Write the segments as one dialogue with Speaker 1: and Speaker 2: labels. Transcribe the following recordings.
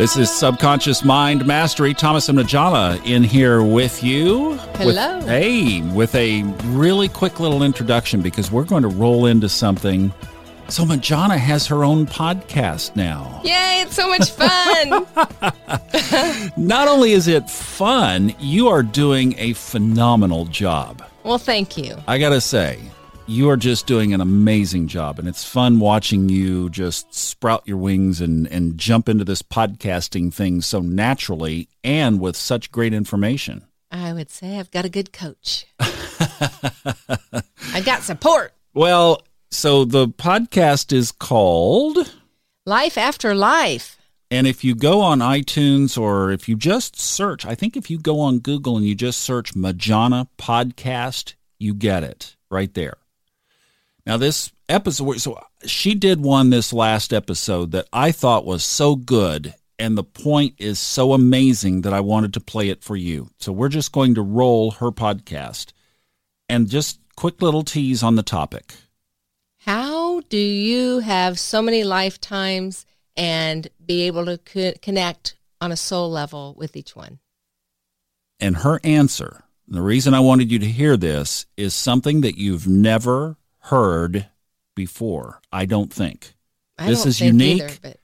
Speaker 1: This is Subconscious Mind Mastery. Thomas and Majana in here with you.
Speaker 2: Hello.
Speaker 1: With, hey, with a really quick little introduction because we're going to roll into something. So Majana has her own podcast now.
Speaker 2: Yay, it's so much fun.
Speaker 1: Not only is it fun, you are doing a phenomenal job.
Speaker 2: well, thank you.
Speaker 1: I got to say, you are just doing an amazing job and it's fun watching you just sprout your wings and and jump into this podcasting thing so naturally and with such great information.
Speaker 2: I would say I've got a good coach. I got support.
Speaker 1: Well, so the podcast is called
Speaker 2: Life after life.
Speaker 1: and if you go on iTunes or if you just search, I think if you go on Google and you just search Majana podcast, you get it right there. Now, this episode, so she did one this last episode that I thought was so good, and the point is so amazing that I wanted to play it for you. So we're just going to roll her podcast and just quick little tease on the topic.
Speaker 2: How do you have so many lifetimes and be able to co- connect on a soul level with each one?
Speaker 1: And her answer, the reason I wanted you to hear this, is something that you've never heard before, I don't think.
Speaker 2: I
Speaker 1: This
Speaker 2: don't
Speaker 1: is
Speaker 2: think
Speaker 1: unique.
Speaker 2: either, but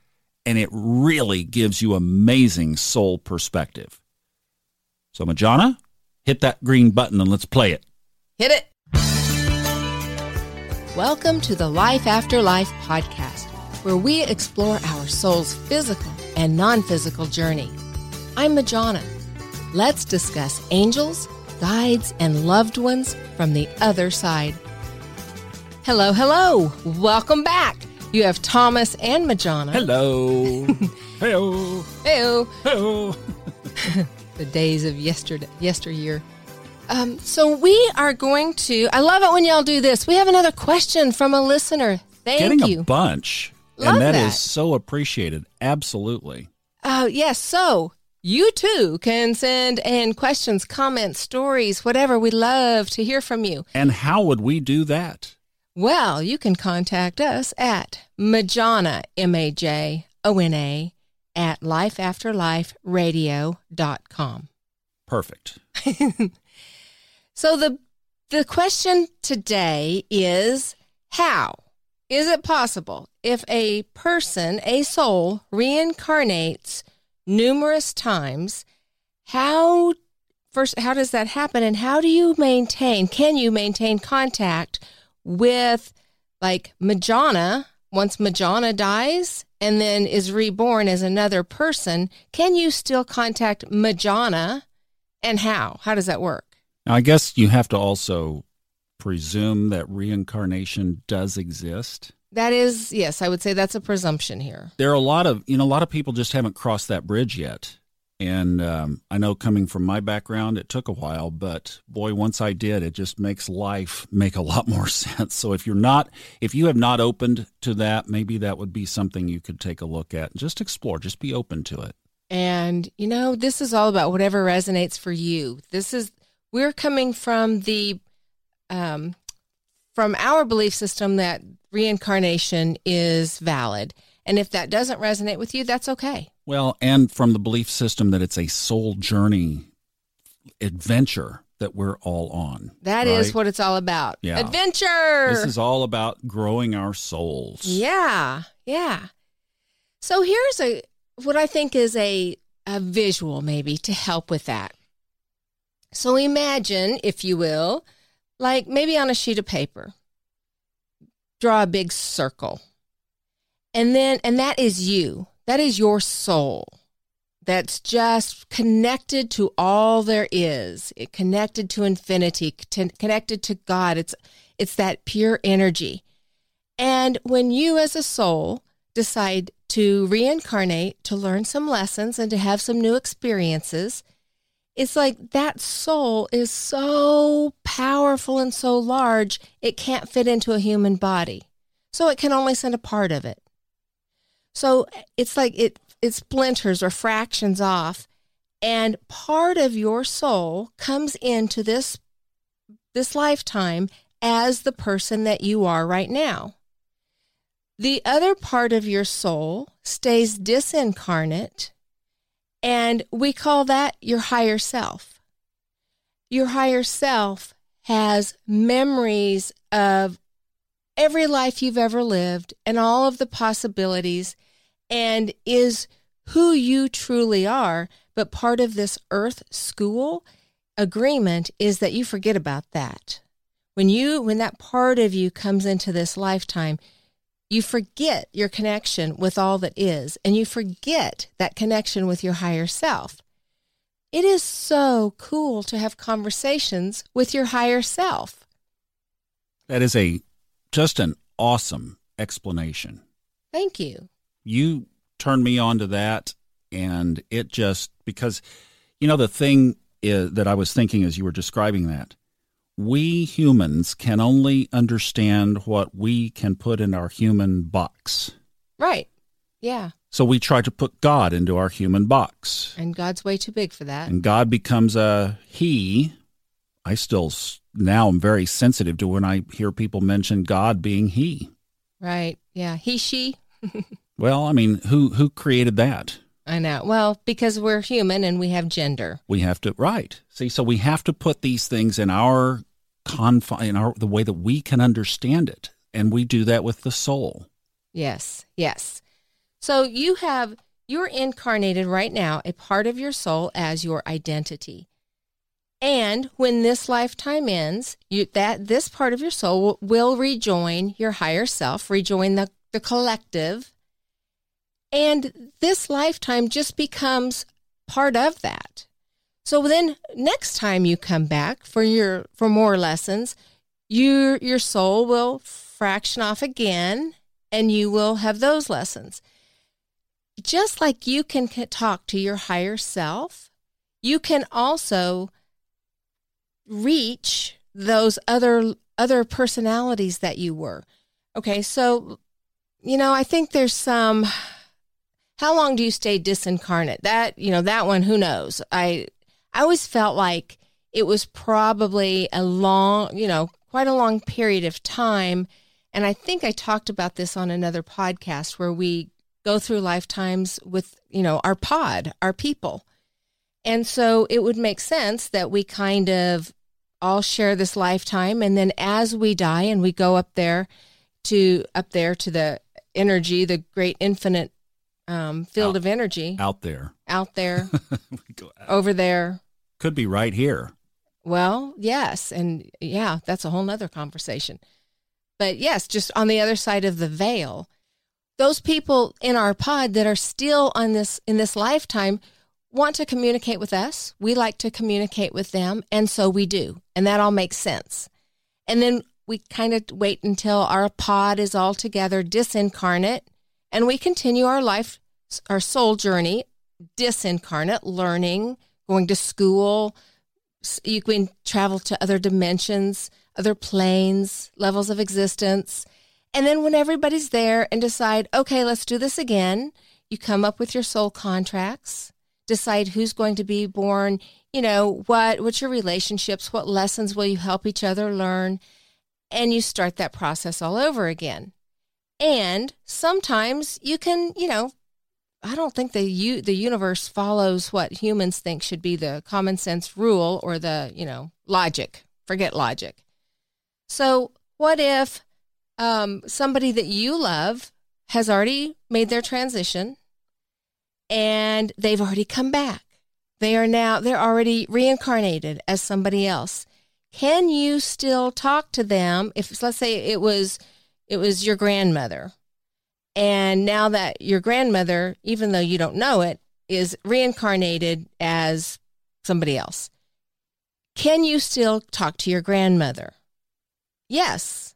Speaker 1: and it really gives you amazing soul perspective. So, Majana, hit that green button and let's play it.
Speaker 2: hit it. Welcome to the Life After Life podcast, where we explore our soul's physical and non physical journey. I'm Majana. Let's discuss angels, guides, and loved ones from the other side. Hello, hello. Welcome back. You have Thomas and Majana.
Speaker 1: Hello. Hello.
Speaker 2: Heyo.
Speaker 1: Hello.
Speaker 2: the days of yesterday, yesteryear. Um, so we are going to. I love it when y'all do this. We have another question from a listener. Thank you.
Speaker 1: Getting
Speaker 2: you.
Speaker 1: a bunch.
Speaker 2: Love
Speaker 1: and that
Speaker 2: that.
Speaker 1: is so appreciated. Absolutely.
Speaker 2: Uh, yes. So you too can send in questions, comments, stories, whatever. We love to hear from you.
Speaker 1: And how would we do that?
Speaker 2: Well, you can contact us at Majana, M A J O N A, at lifeafterliferadio.com.
Speaker 1: Perfect.
Speaker 2: So the the question today is how is it possible if a person, a soul reincarnates numerous times, how first how does that happen and how do you maintain can you maintain contact with like Majana once Majana dies and then is reborn as another person, can you still contact Majana and how? How does that work?
Speaker 1: Now, I guess you have to also presume that reincarnation does exist.
Speaker 2: That is, yes, I would say that's a presumption here.
Speaker 1: there are a lot of you know a lot of people just haven't crossed that bridge yet and um, i know coming from my background it took a while but boy once i did it just makes life make a lot more sense so if you're not if you have not opened to that maybe that would be something you could take a look at just explore just be open to it
Speaker 2: And, you know, this is all about whatever resonates for you. This is, we're coming from the, um, from our belief system that reincarnation is valid. And if that doesn't resonate with you, that's okay.
Speaker 1: well and from the belief system that it's a soul journey adventure that we're all on
Speaker 2: That is
Speaker 1: right?
Speaker 2: what it's all about.
Speaker 1: Yeah.
Speaker 2: Adventure.
Speaker 1: this is all about growing our souls
Speaker 2: Yeah, yeah. So here's a what I think is a a visual maybe to help with that. So imagine, if you will, like maybe on a sheet of paper, draw a big circle. And then and that is you. That is your soul. That's just connected to all there is. It connected to infinity, connected to God. It's it's that pure energy. And when you, as a soul, decide to reincarnate, to learn some lessons, and to have some new experiences, it's like that soul is so powerful and so large, it can't fit into a human body. So it can only send a part of it. So it's like it, it splinters or fractions off, and part of your soul comes into this this lifetime as the person that you are right now. The other part of your soul stays disincarnate And we call that your higher self. Your higher self has memories of every life you've ever lived and all of the possibilities and is who you truly are. But part of this earth school agreement is that you forget about that. When you when that part of you comes into this lifetime, you forget your connection with all that is and you forget that connection with your higher self. It is so cool to have conversations with your higher self.
Speaker 1: That is a just an awesome explanation.
Speaker 2: Thank you.
Speaker 1: You turned me on to that and it just because you know the thing is, that I was thinking as you were describing that we humans can only understand what we can put in our human box.
Speaker 2: Right. Yeah.
Speaker 1: So we try to put God into our human box.
Speaker 2: And God's way too big for that.
Speaker 1: And God becomes a he. I still now am very sensitive to when I hear people mention God being he.
Speaker 2: Right. Yeah. He, she.
Speaker 1: well, I mean, who who created that?
Speaker 2: I know. Well, because we're human and we have gender.
Speaker 1: We have to right. See, so we have to put these things in our confine, in our the way that we can understand it, and we do that with the soul.
Speaker 2: Yes. Yes. So you have you're incarnated right now, a part of your soul as your identity. And when this lifetime ends, you, that this part of your soul will, will rejoin your higher self, rejoin the, the collective, and this lifetime just becomes part of that. So then next time you come back for your for more lessons, your your soul will fraction off again and you will have those lessons. Just like you can talk to your higher self, you can also reach those other other personalities that you were. Okay, so you know, I think there's some how long do you stay disincarnate? That, you know, that one, who knows? I, I always felt like it was probably a long, you know, quite a long period of time. And I think I talked about this on another podcast where we go through lifetimes with, you know, our pod, our people. And so it would make sense that we kind of all share this lifetime. And then as we die and we go up there to, up there to the energy, the great infinite um, field
Speaker 1: out,
Speaker 2: of energy
Speaker 1: out there,
Speaker 2: out there, over there.
Speaker 1: Could be right here.
Speaker 2: Well, yes, and yeah, that's a whole nother conversation. But yes, just on the other side of the veil, those people in our pod that are still on this in this lifetime want to communicate with us. We like to communicate with them, and so we do, and that all makes sense. And then we kind of wait until our pod is all together, disincarnate, and we continue our life, our soul journey, disincarnate, learning, going to school. You can travel to other dimensions, other planes, levels of existence. And then when everybody's there and decide, okay, let's do this again, you come up with your soul contracts, decide who's going to be born, you know, what what's your relationships, what lessons will you help each other learn, and you start that process all over again. And sometimes you can, you know, I don't think the u- the universe follows what humans think should be the common sense rule or the, you know, logic. Forget logic. So, what if um, somebody that you love has already made their transition and they've already come back? They are now, they're already reincarnated as somebody else. Can you still talk to them if, let's say, it was it was your grandmother. And now that your grandmother, even though you don't know it, is reincarnated as somebody else, can you still talk to your grandmother? Yes.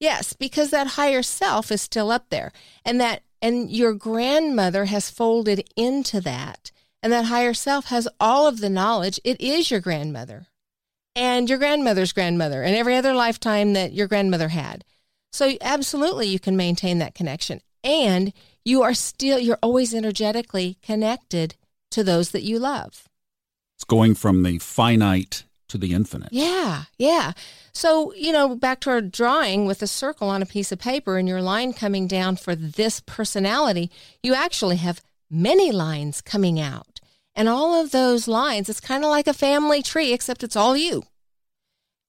Speaker 2: Yes, because that higher self is still up there. And that and your grandmother has folded into that. And that higher self has all of the knowledge. It is your grandmother and your grandmother's grandmother and every other lifetime that your grandmother had. So absolutely you can maintain that connection and you are still you're always energetically connected to those that you love.
Speaker 1: It's going from the finite to the infinite.
Speaker 2: Yeah, yeah. So, you know, back to our drawing with a circle on a piece of paper and your line coming down for this personality, you actually have many lines coming out. And all of those lines, it's kind of like a family tree, except it's all you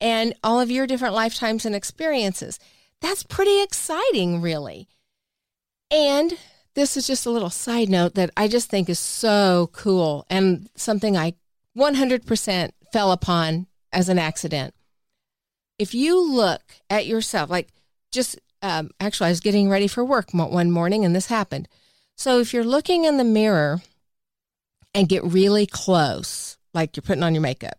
Speaker 2: and all of your different lifetimes and experiences. That's pretty exciting, really. And this is just a little side note that I just think is so cool and something I 100% fell upon as an accident. If you look at yourself, like just um, actually, I was getting ready for work one morning and this happened. So if you're looking in the mirror and get really close, like you're putting on your makeup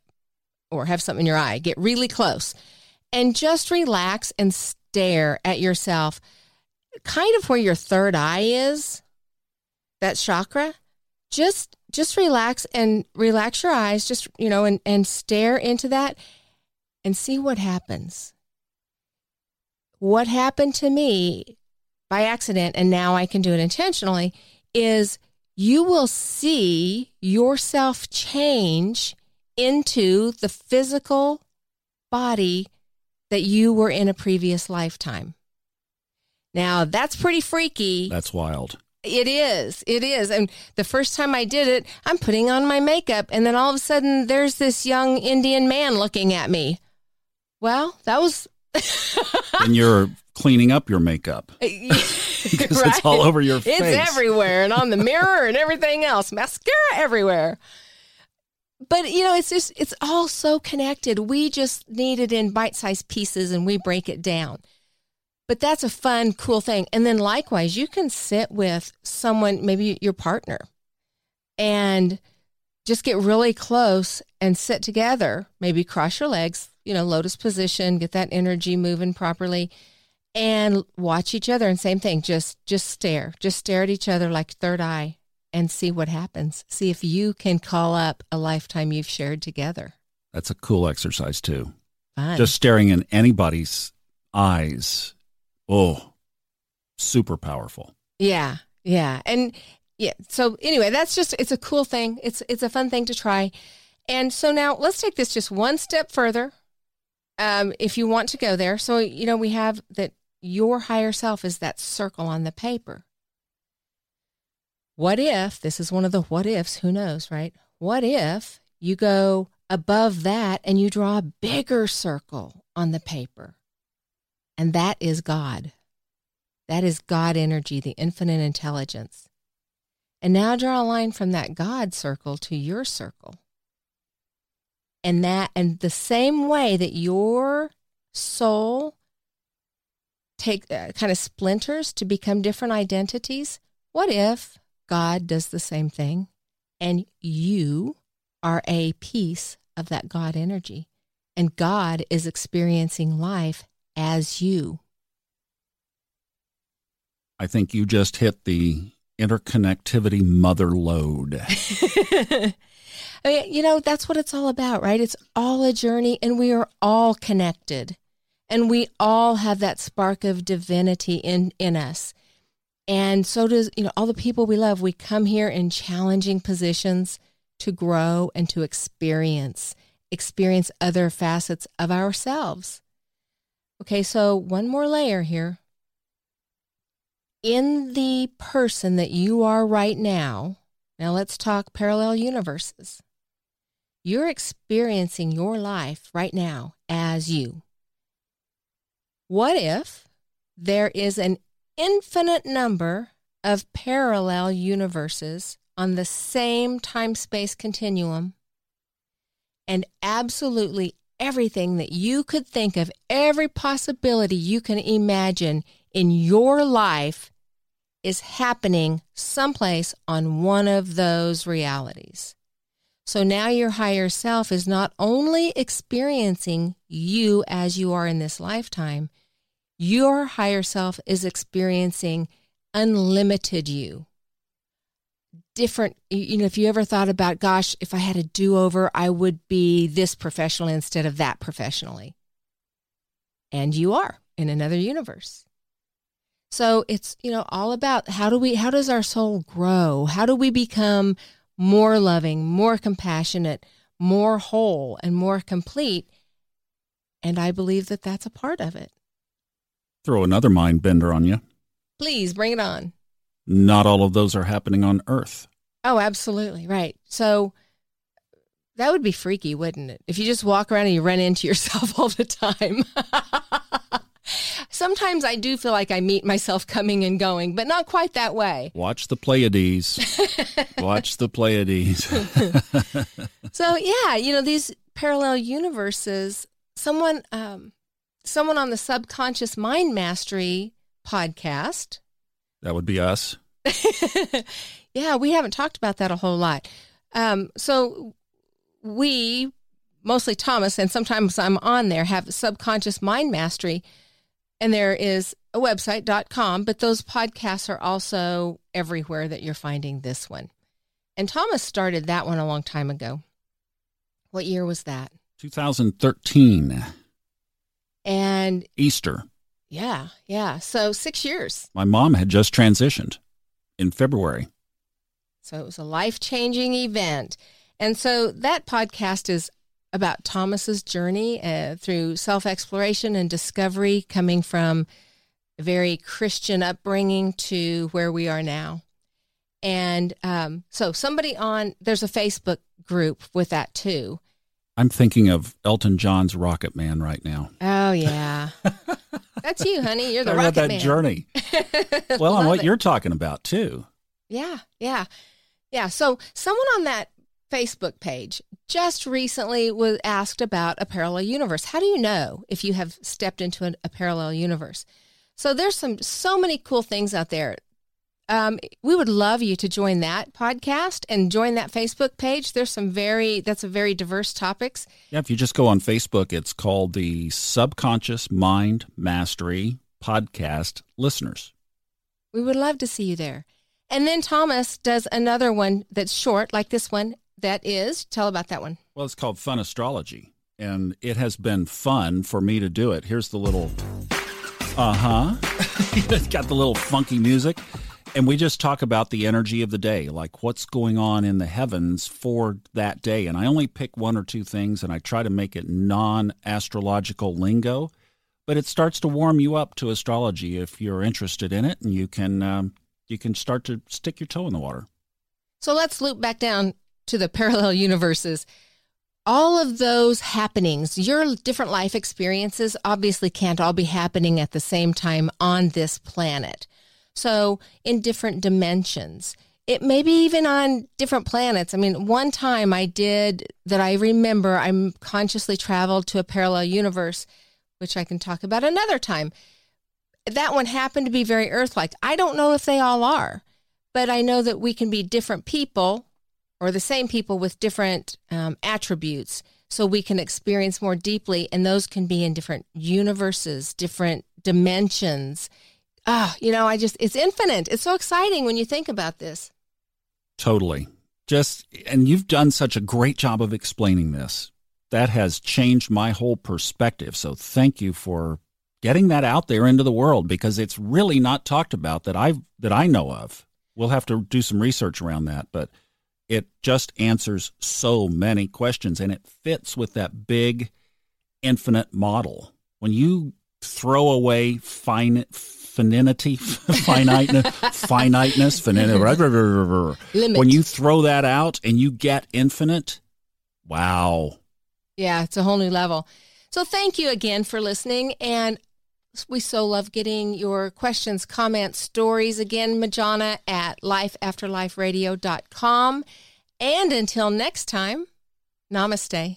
Speaker 2: or have something in your eye, get really close and just relax and stare at yourself, kind of where your third eye is, that chakra. Just just relax and relax your eyes, just you know, and, and stare into that and see what happens. What happened to me by accident, and now I can do it intentionally, is you will see yourself change into the physical body that you were in a previous lifetime. Now, that's pretty freaky.
Speaker 1: That's wild.
Speaker 2: It is. It is. And the first time I did it, I'm putting on my makeup, and then all of a sudden, there's this young Indian man looking at me. Well, that was.
Speaker 1: and you're cleaning up your makeup uh,
Speaker 2: because
Speaker 1: right? it's all over your face.
Speaker 2: It's everywhere and on the mirror and everything else. Mascara everywhere. But you know, it's just it's all so connected. We just need it in bite-sized pieces and we break it down. But that's a fun, cool thing. And then likewise, you can sit with someone, maybe your partner, and just get really close and sit together. Maybe cross your legs, you know, lotus position, get that energy moving properly and watch each other and same thing, just just stare. Just stare at each other like third eye and see what happens. See if you can call up a lifetime you've shared together.
Speaker 1: That's a cool exercise too.
Speaker 2: Fun.
Speaker 1: Just staring in anybody's eyes Oh, super powerful.
Speaker 2: Yeah. Yeah. And yeah. So anyway, that's just it's a cool thing. It's it's a fun thing to try. And so now let's take this just one step further. Um, if you want to go there. So, you know, we have that your higher self is that circle on the paper. What if, this is one of the what ifs, who knows, right? What if you go above that and you draw a bigger circle on the paper? And that is God. That is God energy, the infinite intelligence. And now draw a line from that God circle to your circle. And that and the same way that your soul take uh, kind of splinters to become different identities, what if God does the same thing and you are a piece of that God energy and God is experiencing life as you.
Speaker 1: I think you just hit the interconnectivity mother lode.
Speaker 2: I mean, you know, that's what it's all about, right? It's all a journey, and we are all connected. And we all have that spark of divinity in, in us. And so does, you know, all the people we love. We come here in challenging positions to grow and to experience, experience other facets of ourselves. Okay, so one more layer here. In the person that you are right now, now let's talk parallel universes. You're experiencing your life right now as you. What if there is an infinite number of parallel universes on the same time space continuum and absolutely everything that you could think of, every possibility you can imagine in your life is happening someplace on one of those realities. So now your higher self is not only experiencing you as you are in this lifetime, your higher self is experiencing unlimited you. Different you know if you ever thought about gosh if i had a do-over i would be this professionally instead of that professionally. And you are in another universe. So it's you know all about how do we how does our soul grow? How do we become more loving more compassionate more whole and more complete? And i believe that that's a part of it
Speaker 1: throw another mind bender on you
Speaker 2: please bring it on
Speaker 1: not all of those are happening on Earth.
Speaker 2: Oh, absolutely. Right. So that would be freaky, wouldn't it? If you just walk around and you run into yourself all the time. Sometimes I do feel like I meet myself coming and going, but not quite that way.
Speaker 1: Watch the Pleiades. Watch the Pleiades.
Speaker 2: so yeah, you know these parallel universes. Someone, um, someone on the subconscious mind mastery podcast.
Speaker 1: That would be us.
Speaker 2: yeah, we haven't talked about that a whole lot. Um, so we, mostly Thomas, and sometimes I'm on there, have subconscious mind mastery. And there is a website.com, but those podcasts are also everywhere that you're finding this one. And Thomas started that one a long time ago. What year was that?
Speaker 1: 2013.
Speaker 2: And
Speaker 1: Easter.
Speaker 2: Yeah, yeah. So six years.
Speaker 1: My mom had just transitioned in February.
Speaker 2: So it was a life changing event. And so that podcast is about Thomas's journey uh, through self exploration and discovery, coming from a very Christian upbringing to where we are now. And um, so somebody on there's a Facebook group with that too.
Speaker 1: I'm thinking of Elton John's Rocket Man right now.
Speaker 2: Oh yeah, that's you, honey. You're the Rocket
Speaker 1: that
Speaker 2: Man.
Speaker 1: journey. Well, on what
Speaker 2: it.
Speaker 1: you're talking about too.
Speaker 2: Yeah, yeah, yeah. So someone on that Facebook page just recently was asked about a parallel universe. How do you know if you have stepped into an, a parallel universe? So there's some so many cool things out there. Um, we would love you to join that podcast and join that Facebook page. There's some very that's a very diverse topics.
Speaker 1: Yeah, if you just go on Facebook, it's called the Subconscious Mind Mastery Podcast Listeners.
Speaker 2: We would love to see you there. And then Thomas does another one that's short, like this one. That is, tell about that one.
Speaker 1: Well, it's called Fun Astrology, and it has been fun for me to do it. Here's the little, uh huh. it's got the little funky music. And we just talk about the energy of the day, like what's going on in the heavens for that day. And I only pick one or two things and I try to make it non astrological lingo, but it starts to warm you up to astrology if you're interested in it and you can, um, you can start to stick your toe in the water.
Speaker 2: So let's loop back down to the parallel universes. All of those happenings, your different life experiences, obviously can't all be happening at the same time on this planet. So, in different dimensions, it may be even on different planets. I mean, one time I did that I remember, I'm consciously traveled to a parallel universe, which I can talk about another time. That one happened to be very Earth like. I don't know if they all are, but I know that we can be different people or the same people with different um, attributes so we can experience more deeply and those can be in different universes different dimensions ah you know i just it's infinite it's so exciting when you think about this
Speaker 1: Totally. Just, and you've done such a great job of explaining this. That has changed my whole perspective. So thank you for getting that out there into the world because it's really not talked about that I that I know of. We'll have to do some research around that, but it just answers so many questions and it fits with that big infinite model. When you throw away fine finity, finiteness, finiteness, finite,
Speaker 2: limit.
Speaker 1: When you throw that out and you get infinite, wow.
Speaker 2: yeah it's a whole new level. So thank you again for listening and we so love getting your questions comments stories. Again majana at lifeafterliferadio.com and until next time namaste